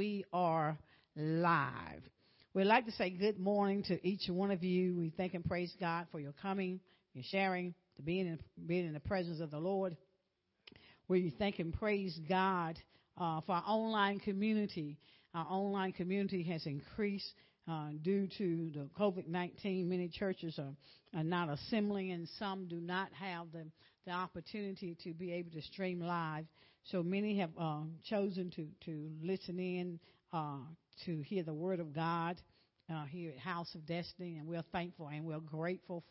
we are live. We'd like to say good morning to each one of you. We thank and praise God for your coming, your sharing, to being in, being in the presence of the Lord. We thank and praise God uh, for our online community. Our online community has increased uh, due to the COVID 19. Many churches are, are not assembling, and some do not have the, the opportunity to be able to stream live. So many have uh, chosen to, to listen in uh, to hear the word of God uh, here at House of Destiny, and we're thankful and we're grateful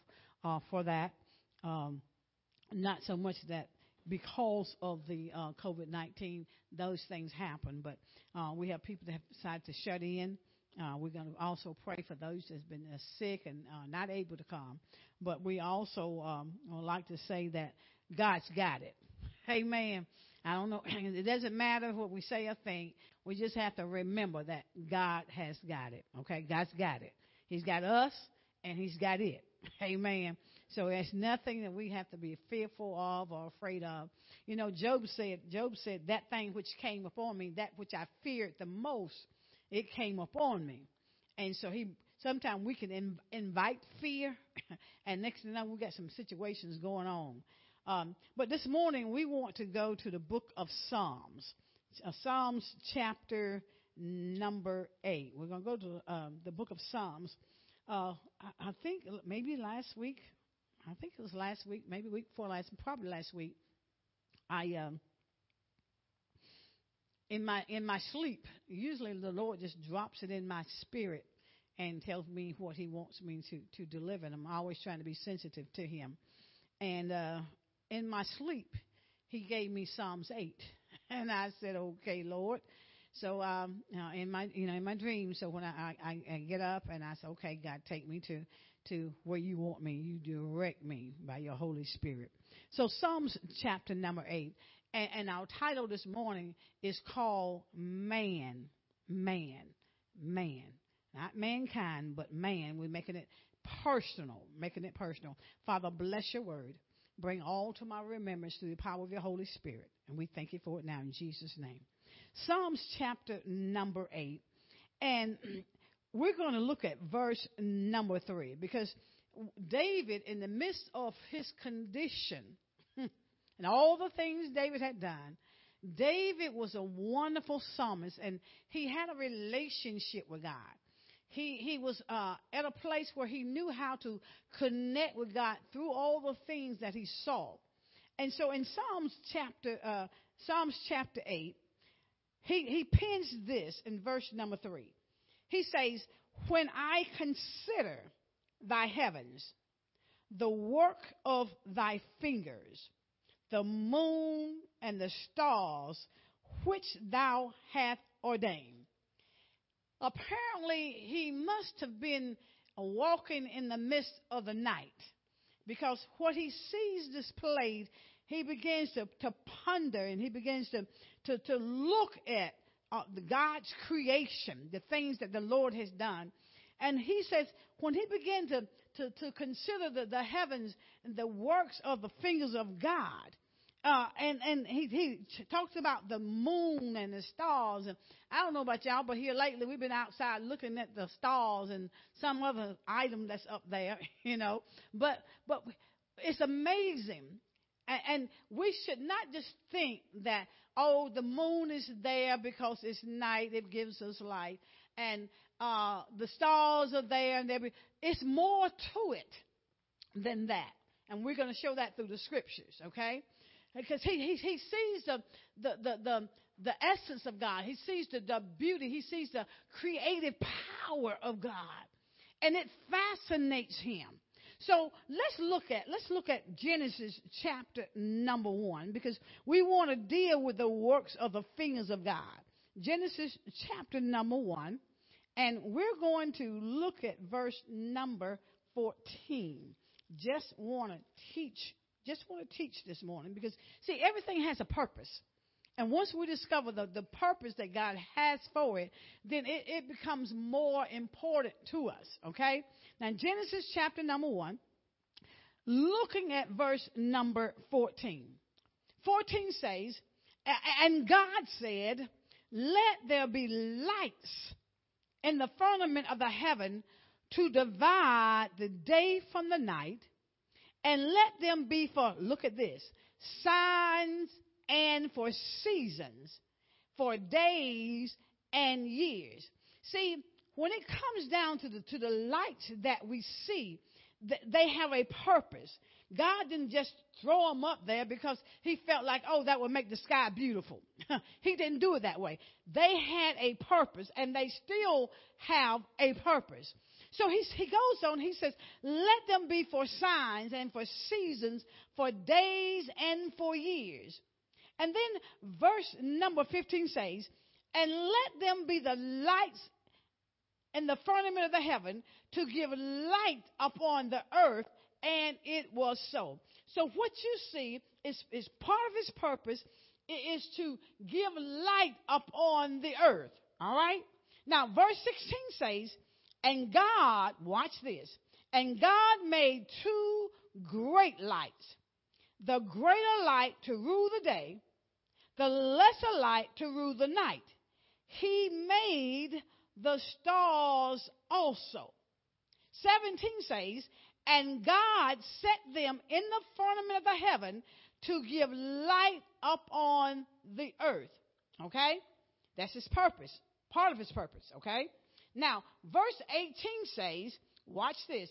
uh, for that. Um, not so much that because of the uh, COVID 19, those things happen, but uh, we have people that have decided to shut in. Uh, we're going to also pray for those that's been uh, sick and uh, not able to come. But we also um, would like to say that God's got it. Amen. I don't know. It doesn't matter what we say or think. We just have to remember that God has got it. Okay? God's got it. He's got us and He's got it. Amen. So there's nothing that we have to be fearful of or afraid of. You know, Job said, Job said, that thing which came upon me, that which I feared the most, it came upon me. And so he, sometimes we can in, invite fear, and next thing you know, we got some situations going on. Um, but this morning we want to go to the book of Psalms, uh, Psalms chapter number eight. We're going to go to um, the book of Psalms. Uh, I, I think maybe last week, I think it was last week, maybe week before last, probably last week. I um, in my in my sleep, usually the Lord just drops it in my spirit and tells me what He wants me to to deliver. And I'm always trying to be sensitive to Him. And uh, in my sleep, he gave me Psalms 8. And I said, okay, Lord. So, um, in my, you know, in my dream, so when I, I, I get up and I say, okay, God, take me to, to where you want me. You direct me by your Holy Spirit. So Psalms chapter number 8. And, and our title this morning is called Man, Man, Man. Not mankind, but man. We're making it personal, making it personal. Father, bless your word bring all to my remembrance through the power of your Holy Spirit. And we thank you for it now in Jesus' name. Psalms chapter number 8. And we're going to look at verse number 3 because David, in the midst of his condition and all the things David had done, David was a wonderful psalmist and he had a relationship with God he he was uh, at a place where he knew how to connect with God through all the things that he saw. And so in Psalms chapter uh, Psalms chapter eight, he he pins this in verse number three. He says, "When I consider thy heavens, the work of thy fingers, the moon and the stars which thou hast ordained." Apparently he must have been walking in the midst of the night because what he sees displayed, he begins to, to ponder and he begins to, to, to look at uh, God's creation, the things that the Lord has done. And he says, when he began to, to, to consider the, the heavens and the works of the fingers of God, uh, and and he he talks about the moon and the stars and I don't know about y'all, but here lately we've been outside looking at the stars and some other item that's up there, you know. But but it's amazing, and, and we should not just think that oh the moon is there because it's night, it gives us light, and uh, the stars are there, and there. It's more to it than that, and we're going to show that through the scriptures, okay? Because he, he, he sees the, the, the, the, the essence of God. He sees the, the beauty. He sees the creative power of God. And it fascinates him. So let's look at let's look at Genesis chapter number one because we want to deal with the works of the fingers of God. Genesis chapter number one, and we're going to look at verse number 14. Just want to teach just want to teach this morning because, see, everything has a purpose. And once we discover the, the purpose that God has for it, then it, it becomes more important to us. Okay? Now, Genesis chapter number one, looking at verse number 14. 14 says, And God said, let there be lights in the firmament of the heaven to divide the day from the night, and let them be for, look at this, signs and for seasons, for days and years. See, when it comes down to the, to the lights that we see, they have a purpose. God didn't just throw them up there because he felt like, oh, that would make the sky beautiful. he didn't do it that way. They had a purpose and they still have a purpose. So he, he goes on, he says, let them be for signs and for seasons, for days and for years. And then verse number 15 says, and let them be the lights in the firmament of the heaven to give light upon the earth, and it was so. So what you see is, is part of his purpose is to give light upon the earth. All right? Now, verse 16 says, and God, watch this, and God made two great lights. The greater light to rule the day, the lesser light to rule the night. He made the stars also. 17 says, and God set them in the firmament of the heaven to give light upon the earth. Okay? That's his purpose, part of his purpose. Okay? Now, verse 18 says, watch this,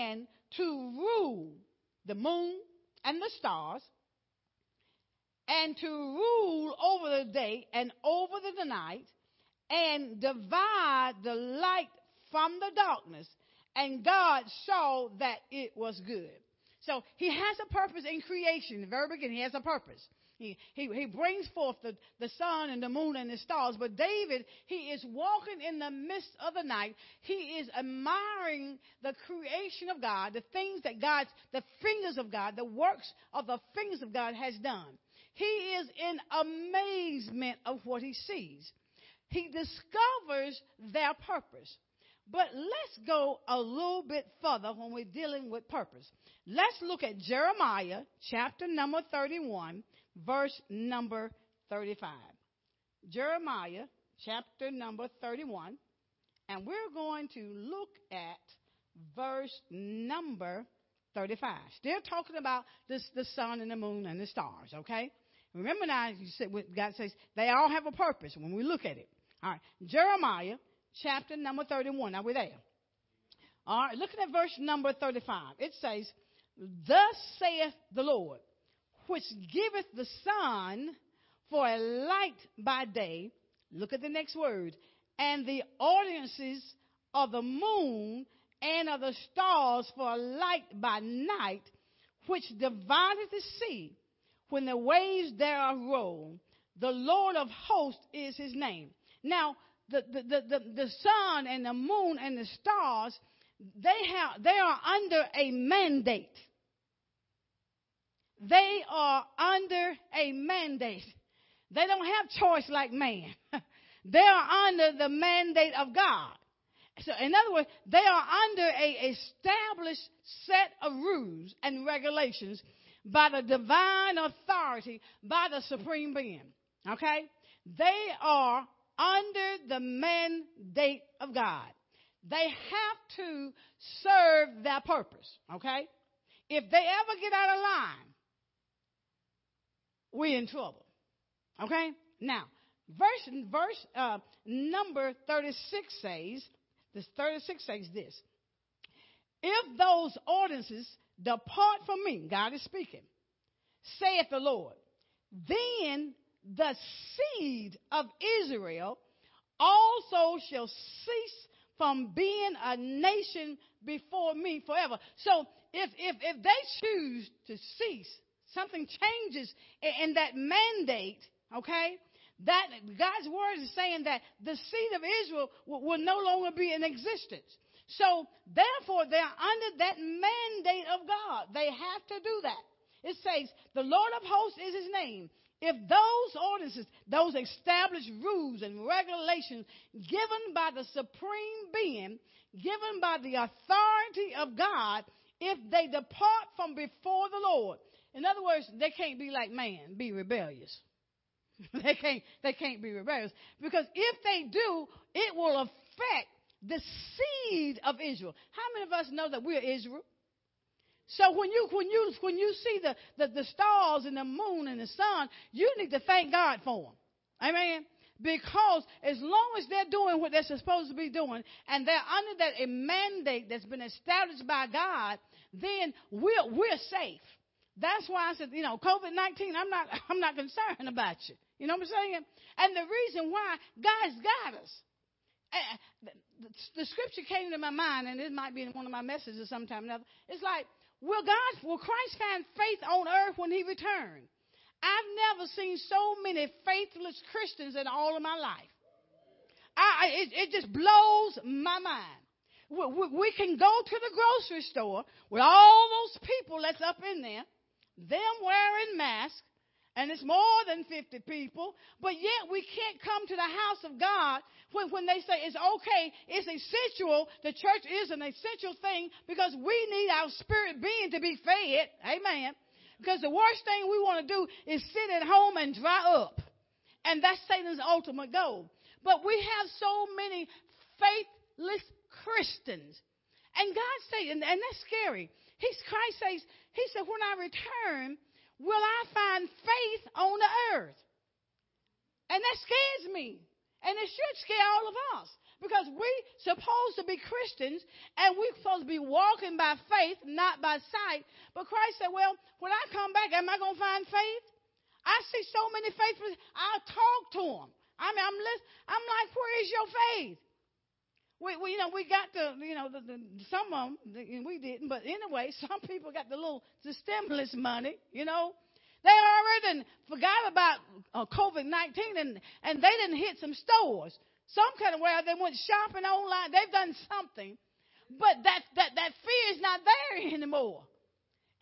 and to rule the moon and the stars, and to rule over the day and over the night, and divide the light from the darkness. And God saw that it was good. So he has a purpose in creation. The very beginning, he has a purpose. He, he, he brings forth the, the sun and the moon and the stars. But David, he is walking in the midst of the night. He is admiring the creation of God, the things that God's, the fingers of God, the works of the fingers of God has done. He is in amazement of what he sees. He discovers their purpose. But let's go a little bit further when we're dealing with purpose. Let's look at Jeremiah chapter number 31, verse number 35. Jeremiah chapter number 31, and we're going to look at verse number 35. Still talking about this, the sun and the moon and the stars, okay? Remember now, you said God says they all have a purpose when we look at it. All right. Jeremiah chapter number 31. Now we're there. All right. Looking at verse number 35. It says, Thus saith the Lord, which giveth the sun for a light by day. Look at the next word. And the ordinances of the moon and of the stars for a light by night, which divideth the sea when the waves thereof roll. The Lord of hosts is his name. Now, the, the, the, the, sun and the moon and the stars, they have, they are under a mandate. They are under a mandate. They don't have choice like man. they are under the mandate of God. So, in other words, they are under a established set of rules and regulations by the divine authority, by the supreme being. Okay? They are under the mandate of God. They have to serve their purpose, okay? If they ever get out of line, we're in trouble. Okay? Now, verse verse uh, number 36 says, this 36 says this. If those ordinances depart from me, God is speaking, saith the Lord, then the seed of Israel also shall cease from being a nation before me forever. So if, if, if they choose to cease, something changes in, that mandate, okay? That God's word is saying that the seed of Israel will, will no longer be in existence. So therefore, they're under that mandate of God. They have to do that. It says, the Lord of hosts is his name. If those ordinances, those established rules and regulations given by the supreme being, given by the authority of God, if they depart from before the Lord, in other words, they can't be like man, be rebellious. they can't they can't be rebellious because if they do, it will affect the seed of Israel. How many of us know that we're Israel? So when you when you when you see the, the, the stars and the moon and the sun, you need to thank God for them. Amen. Because as long as they're doing what they're supposed to be doing, and they're under that mandate that's been established by God, then we're we're safe. That's why I said, you know, COVID nineteen, I'm not I'm not concerned about you. You know what I'm saying? And the reason why God's got us. Eh, the, the, the scripture came to my mind, and it might be in one of my messages sometime or another. It's like, will God, will Christ find faith on earth when He returns? I've never seen so many faithless Christians in all of my life. I, it, it just blows my mind. We, we, we can go to the grocery store with all those people that's up in there, them wearing masks, and it's more than 50 people, but yet we can't come to the house of God when, when they say it's okay, it's essential, the church is an essential thing because we need our spirit being to be fed. Amen. Because the worst thing we want to do is sit at home and dry up. And that's Satan's ultimate goal. But we have so many faithless Christians. And God says, and, and that's scary. He's, Christ says, He said, when I return, will I find faith on the earth? And that scares me. And it should scare all of us. Because we supposed to be Christians and we're supposed to be walking by faith, not by sight. But Christ said, Well, when I come back, am I gonna find faith? I see so many faithful I'll talk to them. I mean, I'm I'm like, where is your faith? We, we, you know, we got the, you know, the, the, some of them, the, we didn't, but anyway, some people got the little, the stimulus money, you know. They already forgot about uh, COVID-19 and, and they didn't hit some stores. Some kind of way they went shopping online. They've done something. But that, that, that fear is not there anymore.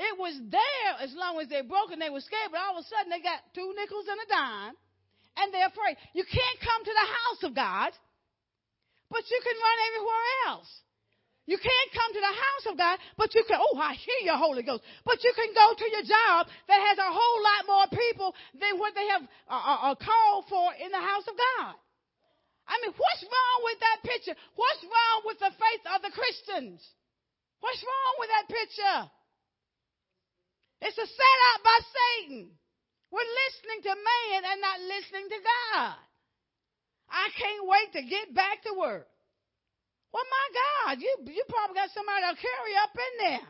It was there as long as they broke and they were scared, but all of a sudden they got two nickels and a dime and they're afraid. You can't come to the house of God but you can run everywhere else. You can't come to the house of God, but you can, oh, I hear your Holy Ghost. But you can go to your job that has a whole lot more people than what they have uh, uh, uh, called for in the house of God. I mean, what's wrong with that picture? What's wrong with the faith of the Christians? What's wrong with that picture? It's a set setup by Satan. We're listening to man and not listening to God. I can't wait to get back to work. Well, my God, you, you probably got somebody to carry up in there.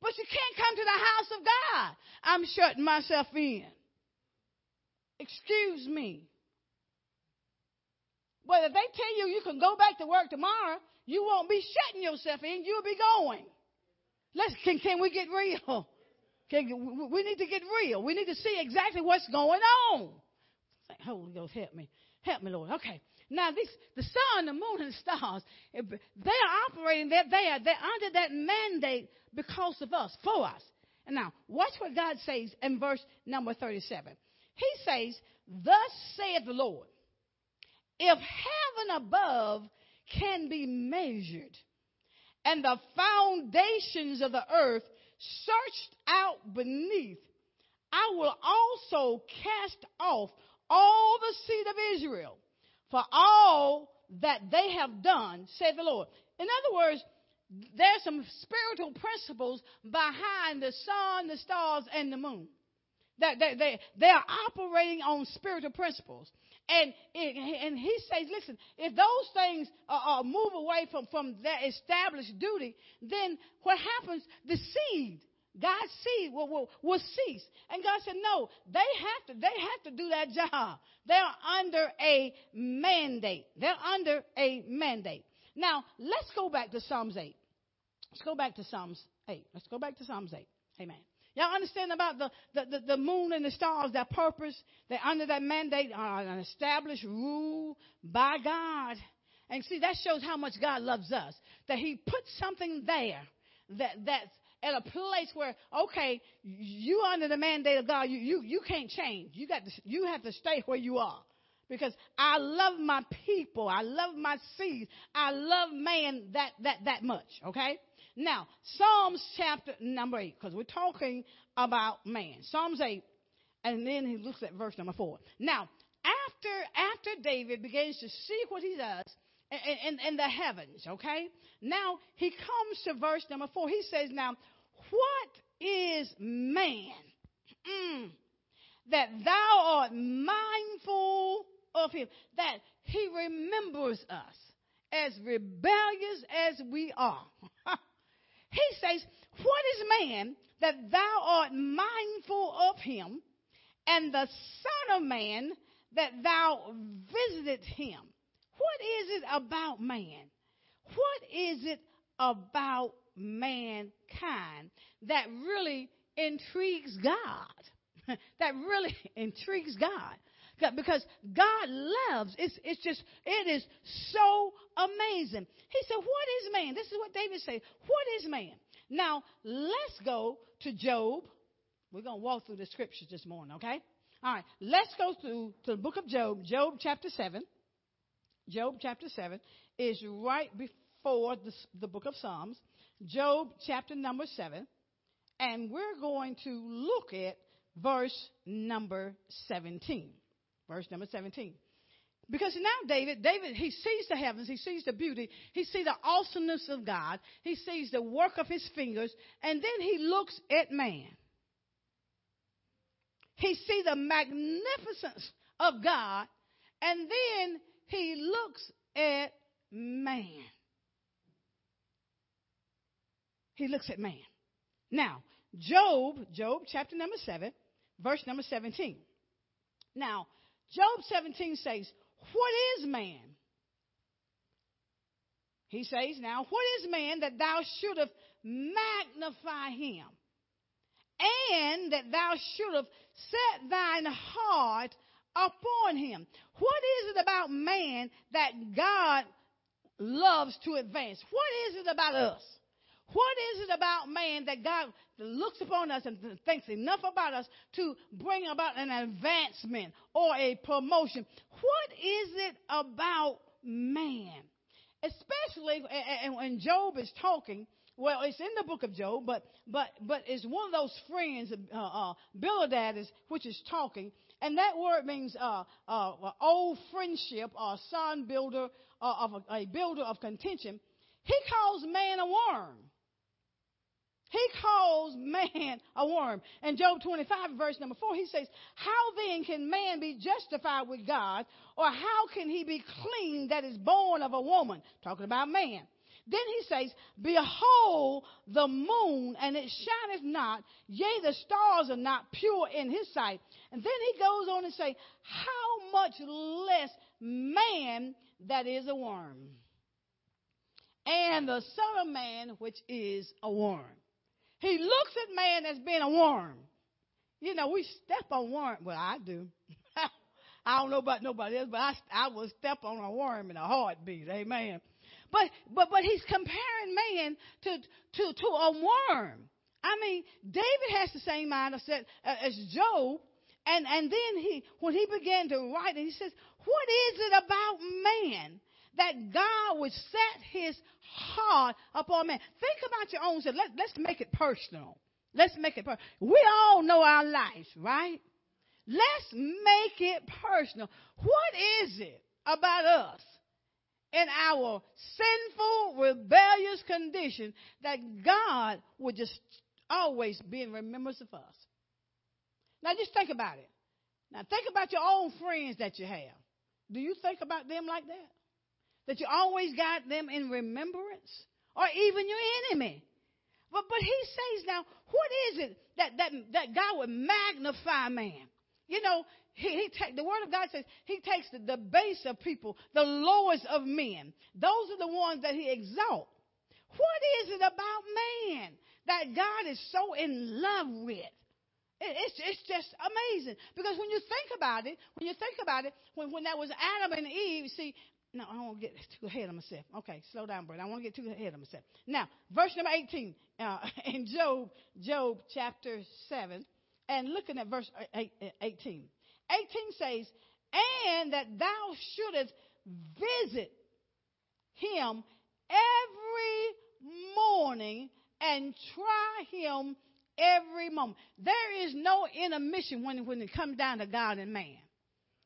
But you can't come to the house of God. I'm shutting myself in. Excuse me. But if they tell you you can go back to work tomorrow, you won't be shutting yourself in. You'll be going. Let's can, can we get real? Can, we need to get real. We need to see exactly what's going on. Holy Ghost, help me. Help me, Lord. Okay. Now, this, the sun, the moon, and the stars, they are operating, they're, they are, they're under that mandate because of us, for us. And now, watch what God says in verse number 37. He says, Thus saith the Lord, if heaven above can be measured, and the foundations of the earth searched out beneath, I will also cast off all the seed of Israel for all that they have done, said the Lord. In other words, there's some spiritual principles behind the sun, the stars, and the moon. That they, they, they are operating on spiritual principles. And, and he says, listen, if those things uh, move away from, from their established duty, then what happens? The seed God's seed will, will, will cease. And God said, no, they have to, they have to do that job. They're under a mandate. They're under a mandate. Now, let's go back to Psalms 8. Let's go back to Psalms 8. Let's go back to Psalms 8. Amen. Y'all understand about the, the, the, the moon and the stars, their purpose? They're under that mandate, uh, an established rule by God. And see, that shows how much God loves us. That He put something there that, that's at a place where, okay, you under the mandate of God, you, you, you can't change. You got to, you have to stay where you are. Because I love my people. I love my seed. I love man that, that, that much. Okay? Now, Psalms chapter number eight, because we're talking about man. Psalms eight, And then he looks at verse number four. Now, after after David begins to see what he does in, in, in the heavens, okay? Now he comes to verse number four. He says, Now, what is man? Mm, that thou art mindful of him, that he remembers us as rebellious as we are. he says, What is man that thou art mindful of him, and the Son of Man that thou visited him? What is it about man? What is it about mankind that really intrigues God? that really intrigues God because God loves. It's, it's just, it is so amazing. He said, What is man? This is what David said. What is man? Now, let's go to Job. We're going to walk through the scriptures this morning, okay? All right, let's go through to the book of Job, Job chapter 7. Job chapter 7 is right before the, the book of Psalms. Job chapter number 7. And we're going to look at verse number 17 verse number 17. Because now David, David, he sees the heavens, he sees the beauty, he sees the awesomeness of God, he sees the work of his fingers, and then he looks at man. He sees the magnificence of God, and then he looks at man. He looks at man. Now, Job, Job chapter number 7, verse number 17. Now, Job 17 says, What is man? He says, Now, what is man that thou shouldst magnify him? And that thou shouldst set thine heart upon him. What is it about man that God loves to advance? What is it about us? What is it about man that God looks upon us and thinks enough about us to bring about an advancement or a promotion? What is it about man? Especially when Job is talking, well, it's in the book of Job, but but but it's one of those friends, uh, uh, Bildad is, which is talking, and that word means uh, uh, old friendship or son builder uh, of a, a builder of contention. He calls man a worm. He calls man a worm. And Job 25, verse number 4, he says, How then can man be justified with God? Or how can he be clean that is born of a woman? Talking about man. Then he says, Behold the moon, and it shineth not, yea, the stars are not pure in his sight. And then he goes on and say, How much less man that is a worm? And the Son of Man, which is a worm. He looks at man as being a worm. You know, we step on worm. Well, I do. I don't know about nobody else, but I, I will step on a worm in a heartbeat. Amen. But but but he's comparing man to to to a worm. I mean, David has the same mindset uh, as Job, and and then he when he began to write, and he says, "What is it about man that God would set his heart upon man. Think about your own self. Let, let's make it personal. Let's make it personal. We all know our lives, right? Let's make it personal. What is it about us in our sinful, rebellious condition that God would just always be in remembrance of us? Now just think about it. Now think about your own friends that you have. Do you think about them like that? that you always got them in remembrance, or even your enemy. But but he says now, what is it that that that God would magnify man? You know, he, he take, the word of God says he takes the, the base of people, the lowest of men. Those are the ones that he exalts. What is it about man that God is so in love with? It's, it's just amazing. Because when you think about it, when you think about it, when, when that was Adam and Eve, see, no, I don't want to get too ahead of myself. Okay, slow down, brother. I want to get too ahead of myself. Now, verse number 18 uh, in Job, Job chapter 7, and looking at verse 18. 18 says, And that thou shouldest visit him every morning and try him every moment. There is no intermission when, when it comes down to God and man.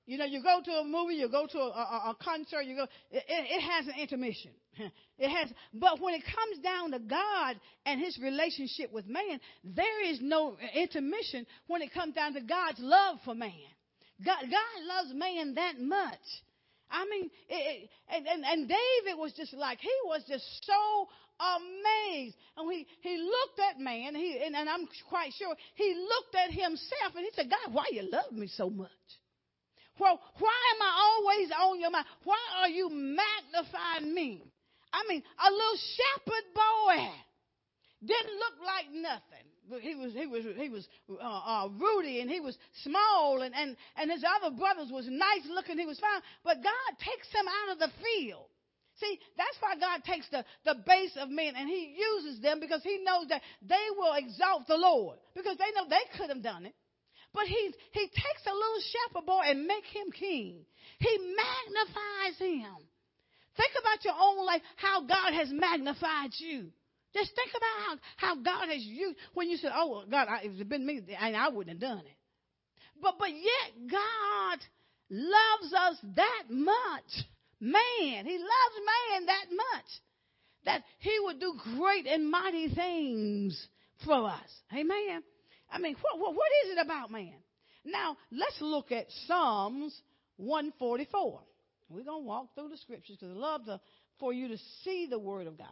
You know, you go to a movie, you go to a, a, a concert, you go, it, it, has an intermission. It has, but when it comes down to God and His relationship with man, there is no intermission when it comes down to God's love for man. God, God loves man that much. I mean, it, and, and, and David was just like, he was just so amazed. And he, he looked at man, he, and, and I'm quite sure he looked at himself and he said, God, why you love me so much? Well, why am I always on your mind? Why are you magnifying me? I mean, a little shepherd boy didn't look like nothing. He was he was he was uh, uh, Rudy and he was small and, and and his other brothers was nice looking. He was fine, but God takes him out of the field. See, that's why God takes the, the base of men and he uses them because he knows that they will exalt the Lord because they know they could have done it. But he, he takes a little shepherd boy and make him king. He magnifies him. Think about your own life, how God has magnified you. Just think about how, how God has used when you said, "Oh God, I, if it had been me, and I wouldn't have done it." But but yet God loves us that much, man. He loves man that much that He would do great and mighty things for us. Amen. I mean, what, what, what is it about man? Now, let's look at Psalms 144. We're to walk through the scriptures because I love to, for you to see the word of God.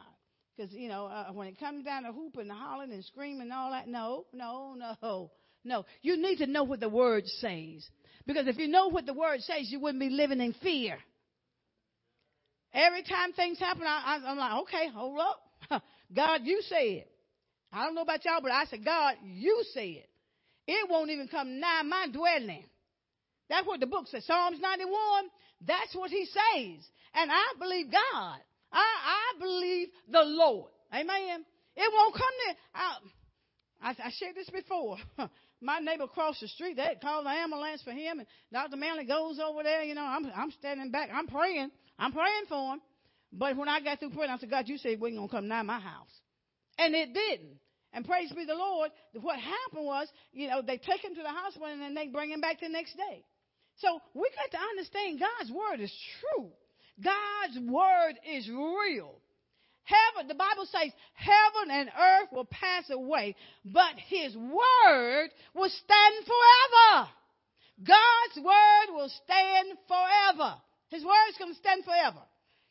Because, you know, uh, when it comes down to hooping and hollering and screaming and all that, no, no, no, no. You need to know what the word says. Because if you know what the word says, you wouldn't be living in fear. Every time things happen, I, am like, okay, hold up. God, you say it. I don't know about y'all, but I said, God, you said. It won't even come nigh my dwelling. That's what the book says. Psalms 91, that's what he says. And I believe God. I, I believe the Lord. Amen. It won't come to. I, I, I shared this before. My neighbor across the street, they called the ambulance for him, and Dr. Manley goes over there. You know, I'm, I'm standing back. I'm praying. I'm praying for him. But when I got through praying, I said, God, you said we ain't going to come nigh my house. And it didn't. And praise be the Lord, what happened was, you know, they take him to the hospital and then they bring him back the next day. So we got to understand God's word is true. God's word is real. Heaven, the Bible says, heaven and earth will pass away, but his word will stand forever. God's word will stand forever. His word is going to stand forever.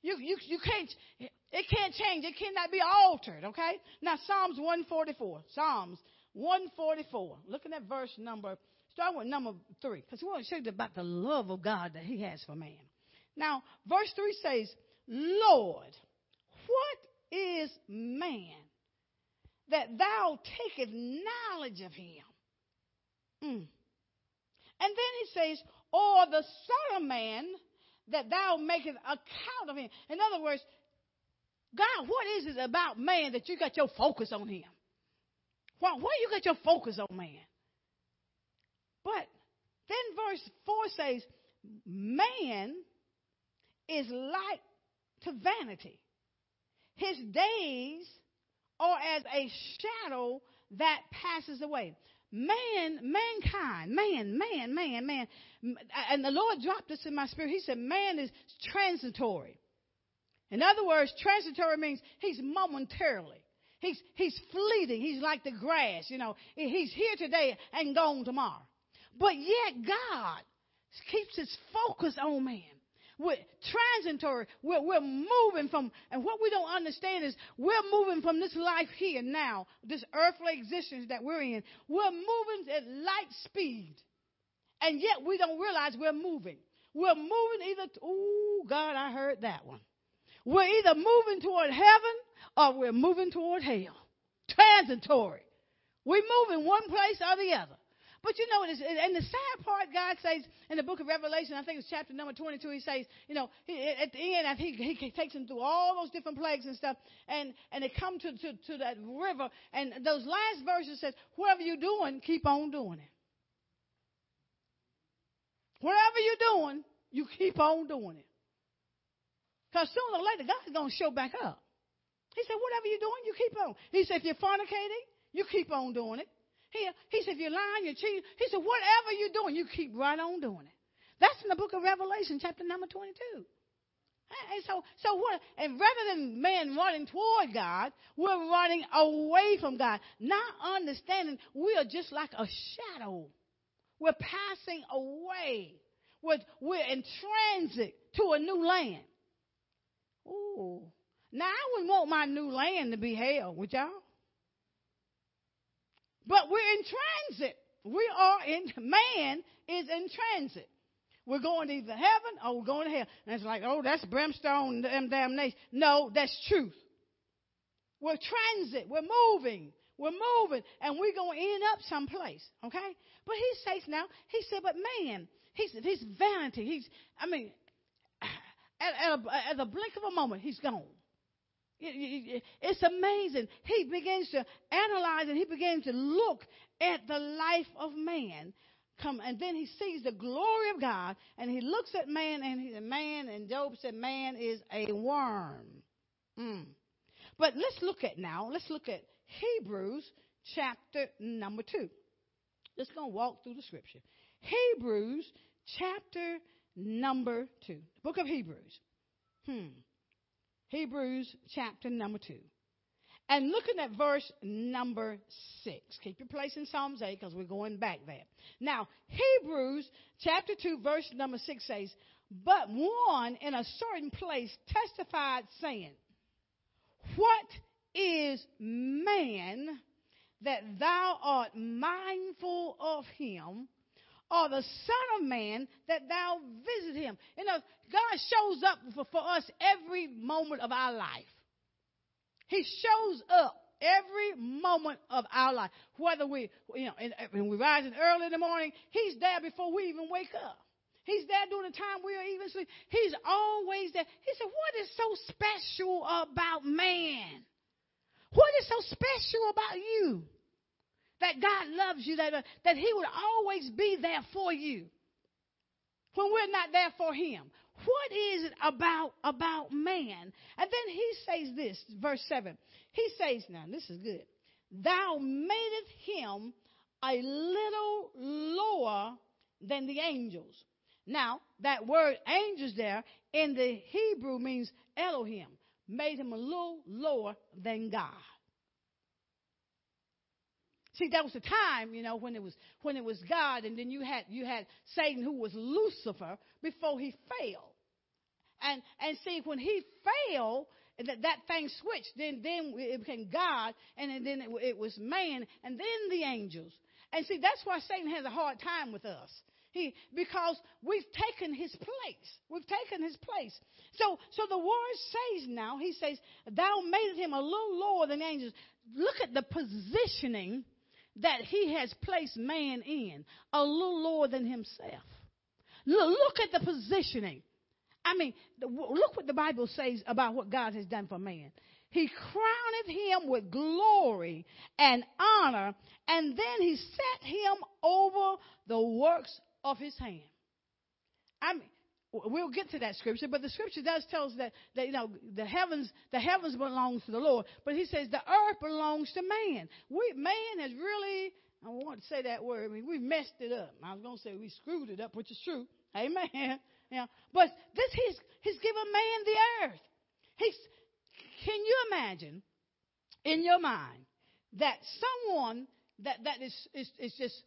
You, you, you can't, it can't change. It cannot be altered, okay? Now, Psalms 144. Psalms 144. Looking at verse number, starting with number 3, because we want to show you about the love of God that He has for man. Now, verse 3 says, Lord, what is man that thou takest knowledge of him? Mm. And then he says, or the Son of Man that thou makest account of him. In other words, God, what is it about man that you got your focus on him? Why, why you got your focus on man? But then verse 4 says, Man is like to vanity. His days are as a shadow that passes away. Man, mankind, man, man, man, man. And the Lord dropped this in my spirit. He said, Man is transitory. In other words, transitory means he's momentarily. He's, he's fleeting. He's like the grass, you know. He's here today and gone tomorrow. But yet God keeps his focus on man. We're transitory. We're, we're moving from, and what we don't understand is we're moving from this life here now, this earthly existence that we're in. We're moving at light speed. And yet we don't realize we're moving. We're moving either, oh, God, I heard that one. We're either moving toward heaven or we're moving toward hell. Transitory. We move in one place or the other. But you know, and the sad part, God says in the book of Revelation, I think it's chapter number 22, he says, you know, at the end, he, he takes them through all those different plagues and stuff, and, and they come to, to, to that river, and those last verses says, whatever you're doing, keep on doing it. Whatever you're doing, you keep on doing it. Because sooner or later, God's going to show back up. He said, whatever you're doing, you keep on. He said, if you're fornicating, you keep on doing it. He, he said, if you're lying, you're cheating. He said, whatever you're doing, you keep right on doing it. That's in the book of Revelation, chapter number 22. And so, so what? And rather than man running toward God, we're running away from God, not understanding we are just like a shadow. We're passing away. We're, we're in transit to a new land. Ooh. Now, I wouldn't want my new land to be hell, would y'all? But we're in transit. We are in, man is in transit. We're going to either heaven or we're going to hell. And it's like, oh, that's brimstone and damnation. No, that's truth. We're transit. We're moving. We're moving. And we're going to end up someplace. Okay? But he says now, he said, but man, he's, he's vanity. He's, I mean, at, at, a, at the blink of a moment, he's gone. It's amazing. He begins to analyze and he begins to look at the life of man. Come and then he sees the glory of God and he looks at man and he, man and Job said man is a worm. Mm. But let's look at now. Let's look at Hebrews chapter number two. Let's go walk through the scripture. Hebrews chapter number two. The book of Hebrews. Hmm. Hebrews chapter number 2. And looking at verse number 6. Keep your place in Psalms 8 because we're going back there. Now, Hebrews chapter 2, verse number 6 says, But one in a certain place testified, saying, What is man that thou art mindful of him? Or the Son of Man that thou visit him. You know, God shows up for, for us every moment of our life. He shows up every moment of our life. Whether we, you know, when we rise early in the morning, He's there before we even wake up. He's there during the time we are even sleep. He's always there. He said, What is so special about man? What is so special about you? That God loves you, that, uh, that He would always be there for you when we're not there for Him. What is it about, about man? And then He says this, verse 7. He says, now this is good. Thou madest him a little lower than the angels. Now, that word angels there in the Hebrew means Elohim, made him a little lower than God. See, that was the time, you know, when it was when it was God, and then you had you had Satan who was Lucifer before he fell. And and see, when he fell, that that thing switched. Then then it became God, and then it, it was man, and then the angels. And see, that's why Satan has a hard time with us. He because we've taken his place. We've taken his place. So so the word says now, he says, Thou made him a little lower than angels. Look at the positioning that he has placed man in, a little lower than himself. Look at the positioning. I mean, look what the Bible says about what God has done for man. He crowned him with glory and honor, and then he set him over the works of his hand. I mean, we'll get to that scripture, but the scripture does tell us that, that you know the heavens the heavens belongs to the Lord, but he says the earth belongs to man. We man has really I want to say that word. I mean, we messed it up. I was going to say we screwed it up, which is true. Amen. Yeah. But this he's he's given man the earth. He's can you imagine in your mind that someone that that is is, is just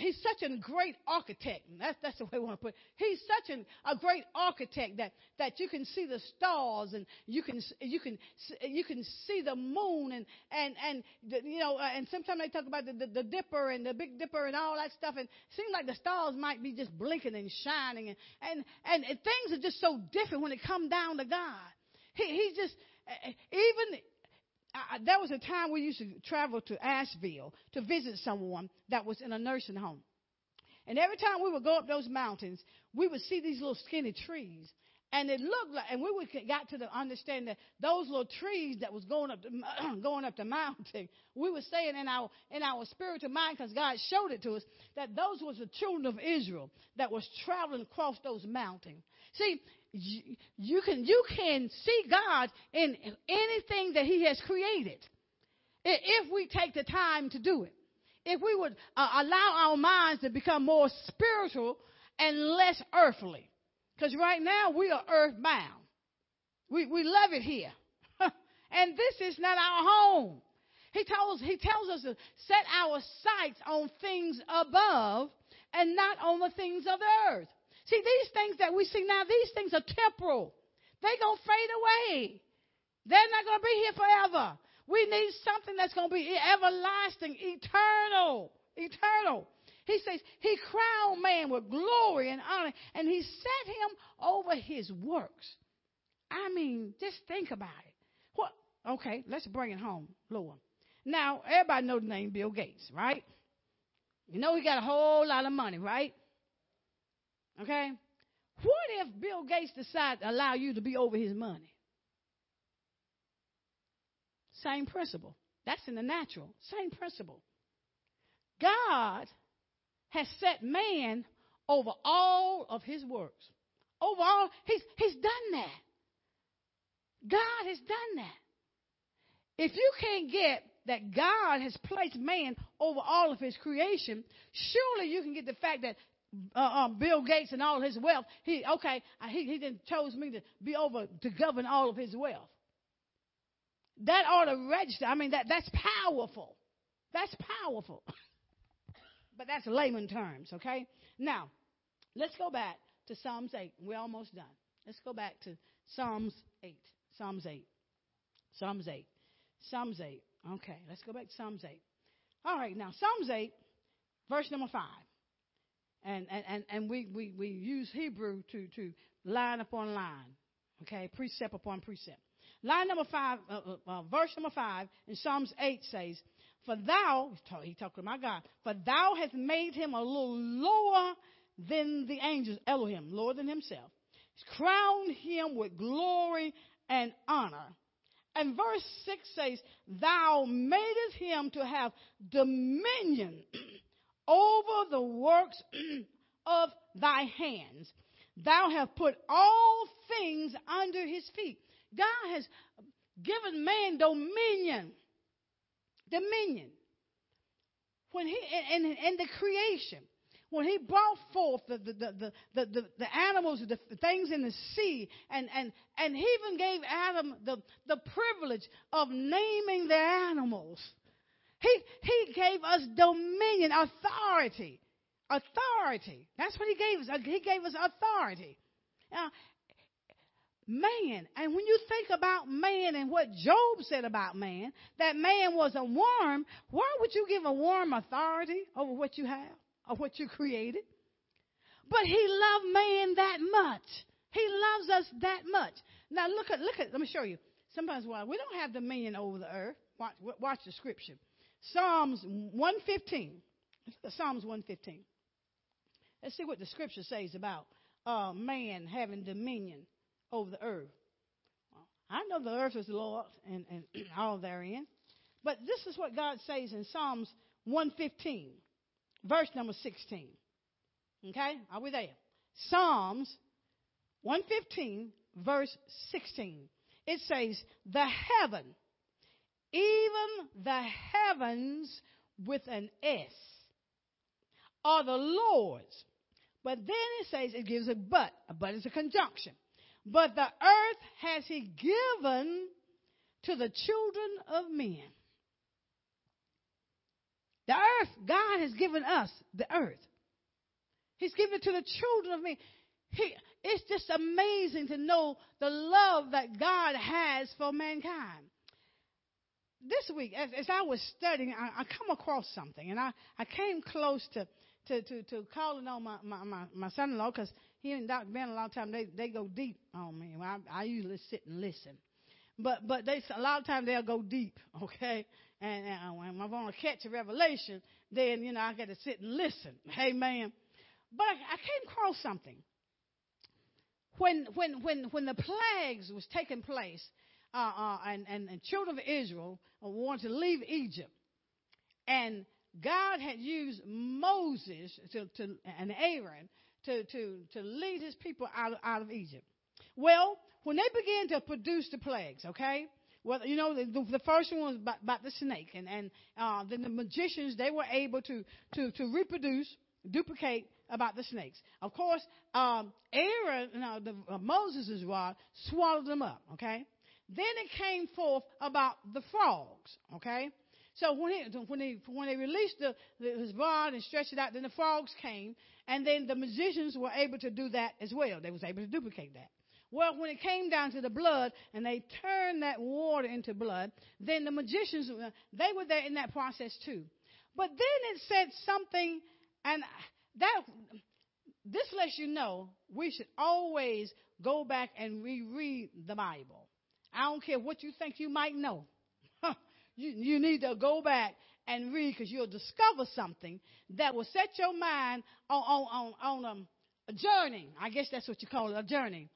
he's such a great architect. That's, that's the way I want to put it. He's such an, a great architect that, that you can see the stars and you can, you can, you can see the moon and, and, and, you know, uh, and sometimes they talk about the, the, the, dipper and the big dipper and all that stuff. And it seems like the stars might be just blinking and shining and, and, and, things are just so different when it come down to God. He, he just, even I, there was a time we used to travel to Asheville to visit someone that was in a nursing home. And every time we would go up those mountains, we would see these little skinny trees. And it looked like, and we would got to the understanding that those little trees that was going up, the, going up the mountain, we were saying in our in our spiritual mind, because God showed it to us, that those was the children of Israel that was traveling across those mountains. See, you can you can see God in anything that He has created if we take the time to do it. if we would uh, allow our minds to become more spiritual and less earthly. Because right now we are earthbound. We, we love it here. and this is not our home. He tells, he tells us to set our sights on things above and not on the things of the earth. See, these things that we see now, these things are temporal. They're going to fade away. They're not going to be here forever. We need something that's going to be everlasting, eternal, eternal. He says he crowned man with glory and honor, and he set him over his works. I mean, just think about it. What? Okay, let's bring it home, Lord. Now, everybody know the name Bill Gates, right? You know he got a whole lot of money, right? Okay? What if Bill Gates decides to allow you to be over his money? Same principle. That's in the natural. Same principle. God has set man over all of his works. Over all, he's, he's done that. God has done that. If you can't get that God has placed man over all of his creation, surely you can get the fact that uh, um, Bill Gates and all his wealth, he okay, uh, he he then chose me to be over to govern all of his wealth. That ought to register. I mean that that's powerful. That's powerful. but that's layman terms, okay? Now, let's go back to Psalms 8. We're almost done. Let's go back to Psalms 8. Psalms 8. Psalms 8. Psalms 8. Okay, let's go back to Psalms 8. All right, now Psalms 8, verse number 5. And and, and, and we, we, we use Hebrew to, to line upon line. Okay, precept upon precept. Line number five, uh, uh, uh, verse number five in Psalms 8 says, For thou, he talked to my God, for thou hast made him a little lower than the angels, Elohim, lower than himself. Crowned him with glory and honor and verse 6 says, Thou madest him to have dominion over the works of thy hands. Thou have put all things under his feet. God has given man dominion. Dominion. When he, in, in, in the creation, when he brought forth the, the, the, the, the, the animals, the things in the sea, and, and, and he even gave Adam the, the privilege of naming the animals. He, he gave us dominion, authority. Authority. That's what he gave us. He gave us authority. Now, man, and when you think about man and what Job said about man, that man was a worm, why would you give a worm authority over what you have? of what you created. But he loved man that much. He loves us that much. Now look at look at let me show you. Sometimes why we don't have dominion over the earth. Watch, watch the scripture. Psalms 115. Psalms 115. Let's see what the scripture says about uh, man having dominion over the earth. I know the earth is the Lord and, and all therein. But this is what God says in Psalms 115 verse number 16. Okay? Are we there? Psalms 115, verse 16. It says, The heaven, even the heavens with an S, are the Lord's. But then it says, it gives a but. A but is a conjunction. But the earth has he given to the children of men. The earth, God has given us the earth. He's given it to the children of men. He, it's just amazing to know the love that God has for mankind. This week, as, as I was studying, I, I, come across something, and I, I came close to, to, to, to calling on my, my, my, my son in law because he and Dr. Ben, a lot of times, they, they go deep on me. I, I usually sit and listen. But, but they, a lot of times they'll go deep, okay? And, and when I want to catch a revelation, then, you know, I got to sit and listen. Amen. But I, I came across something. When, when, when, when the plagues was taking place, uh, uh, and, and, children of Israel wanted to leave Egypt, and God had used Moses to, to, and Aaron to, to, to lead his people out, out of Egypt. Well, when they began to produce the plagues, okay, well, you know, the, the first one was about, about the snake, and and uh, then the magicians they were able to to to reproduce, duplicate about the snakes. Of course, um, Aaron, no, the, uh, Moses' rod swallowed them up. Okay. Then it came forth about the frogs. Okay. So when he, when they when they released the, the, his rod and stretched it out, then the frogs came, and then the magicians were able to do that as well. They was able to duplicate that. Well, when it came down to the blood and they turned that water into blood, then the magicians, uh, they were there in that process too. But then it said something, and that, this lets you know we should always go back and reread the Bible. I don't care what you think you might know. you, you need to go back and read because you'll discover something that will set your mind on, on, on, on um, a journey. I guess that's what you call it, a journey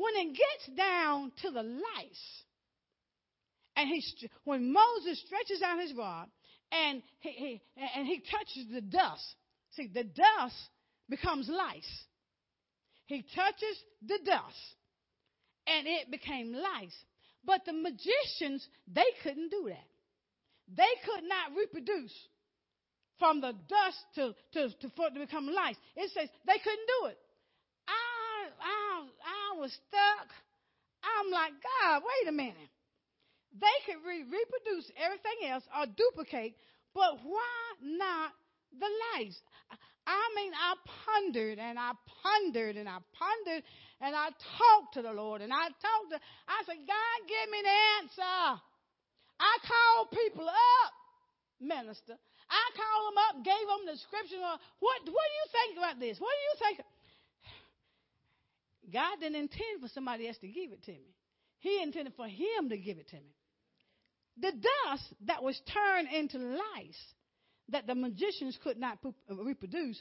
when it gets down to the lice, and he, when Moses stretches out his rod and he, he, and he touches the dust, see, the dust becomes lice. He touches the dust and it became lice. But the magicians, they couldn't do that. They could not reproduce from the dust to, to, to, for to become lice. It says they couldn't do it. I, I, I was stuck. I'm like, God, wait a minute. They could re- reproduce everything else or duplicate, but why not the lice? I mean, I pondered and I pondered and I pondered and I talked to the Lord and I talked to, I said, God, give me the answer. I called people up, minister. I called them up, gave them the scripture. What, what do you think about this? What do you think? God didn't intend for somebody else to give it to me. He intended for him to give it to me. The dust that was turned into lice that the magicians could not uh, reproduce.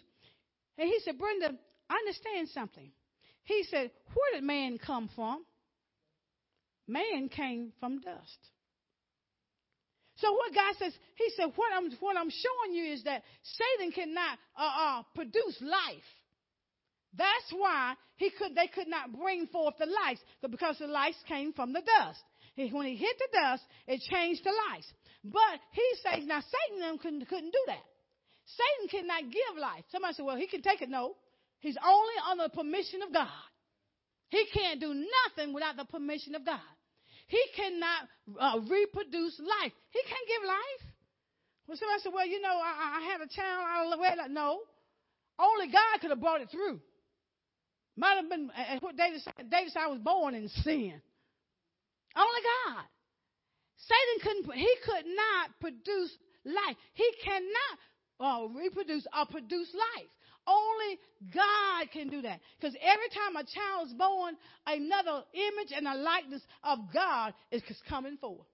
And he said, Brenda, I understand something. He said, Where did man come from? Man came from dust. So what God says, He said, what I'm what I'm showing you is that Satan cannot uh, uh, produce life. That's why he could, they could not bring forth the lice, because the lice came from the dust. When he hit the dust, it changed to lice. But he says, now Satan couldn't, couldn't do that. Satan cannot give life. Somebody said, well, he can take it. No. He's only on the permission of God. He can't do nothing without the permission of God. He cannot uh, reproduce life. He can't give life. Well, somebody said, well, you know, I, I had a child. Don't know where. No. Only God could have brought it through. Might have been what David said. David said, I was born in sin. Only God. Satan couldn't, he could not produce life. He cannot uh, reproduce or produce life. Only God can do that. Because every time a child is born, another image and a likeness of God is coming forth.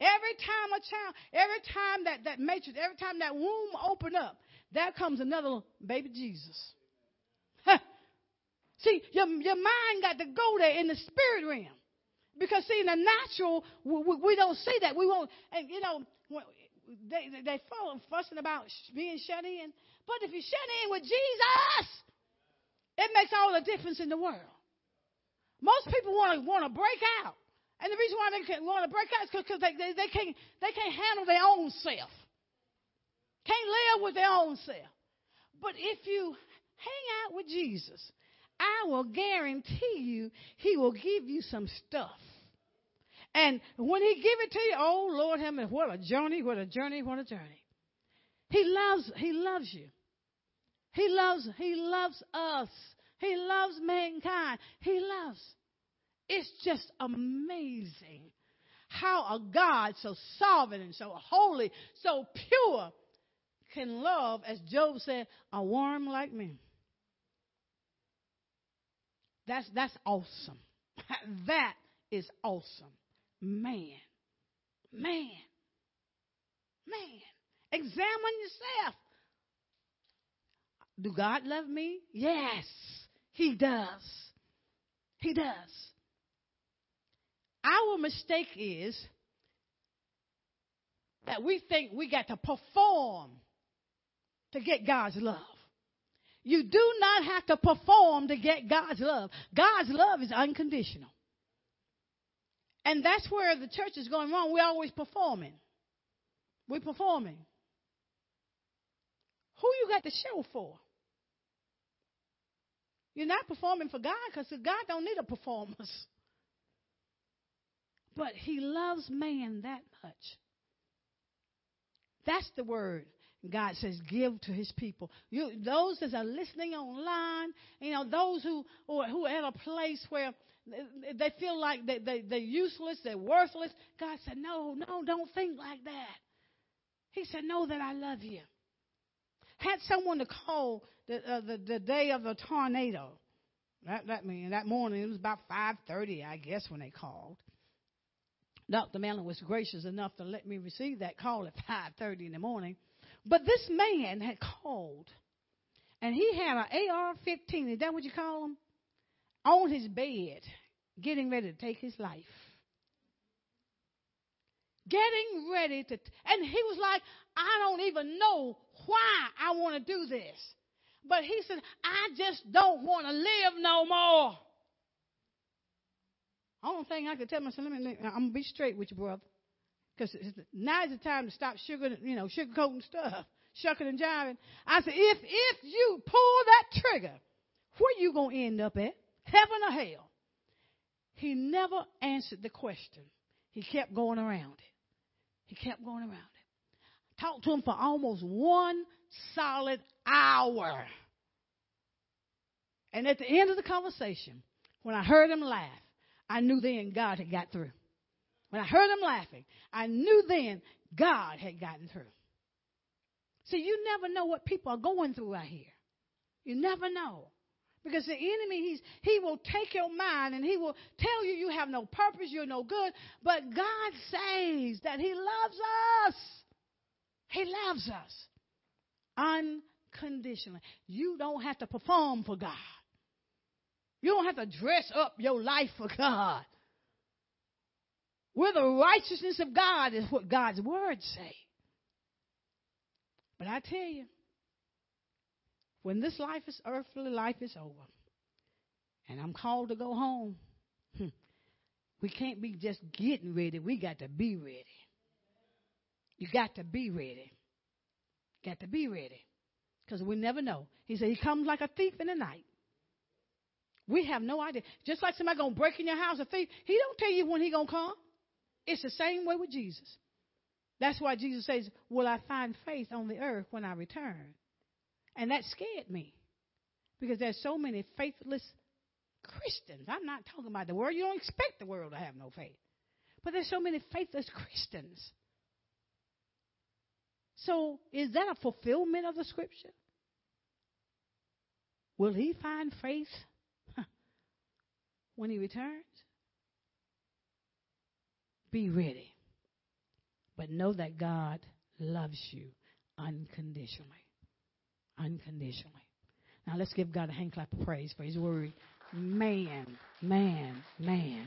Every time a child, every time that, that matrix, every time that womb open up, there comes another baby Jesus. See, your, your mind got to go there in the spirit realm. Because, see, in the natural, we, we don't see that. We won't, and you know, they, they fall fussing about being shut in. But if you shut in with Jesus, it makes all the difference in the world. Most people want to want to break out. And the reason why they want to break out is because they, they, they, can't, they can't handle their own self. Can't live with their own self. But if you hang out with Jesus, I will guarantee you he will give you some stuff. And when he give it to you, oh Lord, him, what a journey, what a journey, what a journey. He loves, he loves you. He loves, he loves us. He loves mankind. He loves. It's just amazing how a God so sovereign and so holy, so pure can love, as Job said, a worm like me. That's, that's awesome. that is awesome. Man. Man. Man. Examine yourself. Do God love me? Yes, He does. He does. Our mistake is that we think we got to perform to get God's love. You do not have to perform to get God's love. God's love is unconditional. And that's where the church is going wrong. We're always performing. We're performing. Who you got to show for? You're not performing for God because God don't need a performance. But He loves man that much. That's the word. God says, give to his people. You, those that are listening online, you know, those who, or, who are at a place where they feel like they, they, they're useless, they're worthless. God said, no, no, don't think like that. He said, know that I love you. Had someone to call the, uh, the, the day of the tornado. That, that, mean, that morning, it was about 5.30, I guess, when they called. Dr. Mellon was gracious enough to let me receive that call at 5:30 in the morning. But this man had called, and he had an AR-15. Is that what you call them? On his bed, getting ready to take his life. Getting ready to, and he was like, I don't even know why I want to do this. But he said, I just don't want to live no more. Only thing I could tell myself, let me, I'm gonna be straight with you, brother, because now's the time to stop sugar, you know, sugarcoating stuff, shucking and jiving. I said, if if you pull that trigger, where you gonna end up at? Heaven or hell? He never answered the question. He kept going around it. He kept going around it. Talked to him for almost one solid hour. And at the end of the conversation, when I heard him laugh, I knew then God had got through. When I heard him laughing, I knew then God had gotten through. See, you never know what people are going through out here. You never know. Because the enemy, he's, he will take your mind and he will tell you you have no purpose, you're no good. But God says that he loves us. He loves us unconditionally. You don't have to perform for God. You don't have to dress up your life for God. We're the righteousness of God, is what God's words say. But I tell you, when this life is earthly life is over, and I'm called to go home, hmm, we can't be just getting ready. We got to be ready. You got to be ready. Got to be ready. Because we never know. He said he comes like a thief in the night. We have no idea. Just like somebody gonna break in your house, a thief, he don't tell you when he gonna come. It's the same way with Jesus. That's why Jesus says, Will I find faith on the earth when I return? And that scared me. Because there's so many faithless Christians. I'm not talking about the world. You don't expect the world to have no faith. But there's so many faithless Christians. So is that a fulfillment of the scripture? Will he find faith when he returns? Be ready. But know that God loves you unconditionally. Unconditionally. Now let's give God a hand clap of praise for his word. Man, man, man, man.